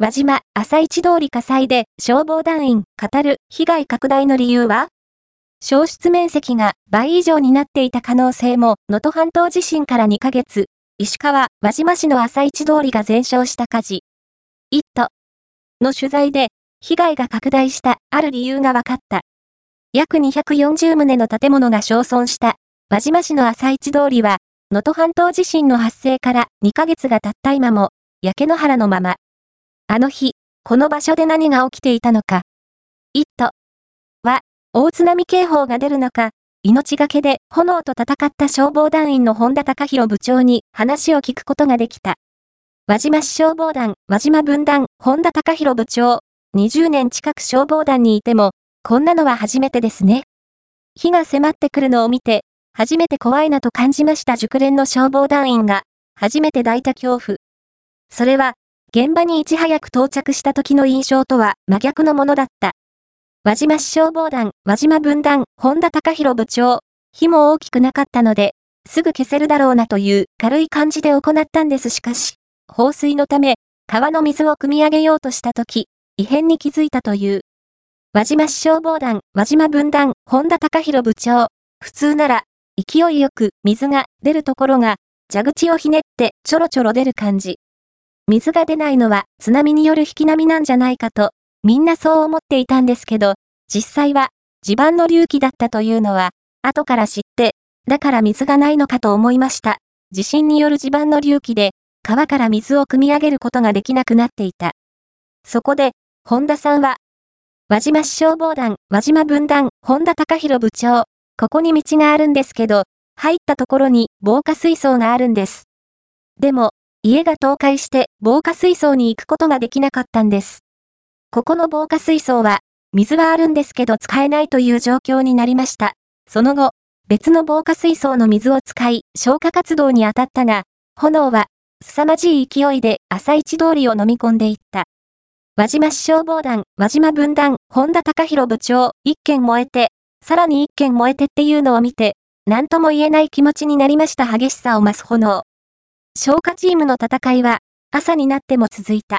輪島朝市通り火災で消防団員語る被害拡大の理由は？消失面積が倍以上になっていた可能性も能登半島地震から2ヶ月、石川輪島市の朝市通りが全焼した火事。イットの取材で被害が拡大したある理由が分かった。約240棟の建物が焼損した輪島市の朝市通りは能登半島地震の発生から2ヶ月が経った今も焼け野原のまま。あの日、この場所で何が起きていたのか。イットは、大津波警報が出る中、命がけで炎と戦った消防団員の本田隆弘部長に話を聞くことができた。輪島市消防団、輪島分団、本田隆弘部長、20年近く消防団にいても、こんなのは初めてですね。火が迫ってくるのを見て、初めて怖いなと感じました熟練の消防団員が、初めて抱いた恐怖。それは、現場にいち早く到着した時の印象とは真逆のものだった。輪島市消防団、輪島分団、本田隆弘部長、火も大きくなかったので、すぐ消せるだろうなという軽い感じで行ったんですしかし、放水のため、川の水を汲み上げようとした時、異変に気づいたという。輪島市消防団、輪島分団、本田隆弘部長、普通なら、勢いよく水が出るところが、蛇口をひねってちょろちょろ出る感じ。水が出ないのは津波による引き波なんじゃないかと、みんなそう思っていたんですけど、実際は地盤の隆起だったというのは、後から知って、だから水がないのかと思いました。地震による地盤の隆起で、川から水を汲み上げることができなくなっていた。そこで、本田さんは、輪島市消防団、輪島分団、本田隆弘部長、ここに道があるんですけど、入ったところに防火水槽があるんです。でも、家が倒壊して防火水槽に行くことができなかったんです。ここの防火水槽は、水はあるんですけど使えないという状況になりました。その後、別の防火水槽の水を使い、消火活動に当たったが、炎は、凄まじい勢いで朝市通りを飲み込んでいった。輪島市消防団、輪島分団、本田隆弘部長、一件燃えて、さらに一件燃えてっていうのを見て、何とも言えない気持ちになりました激しさを増す炎。消火チームの戦いは朝になっても続いた。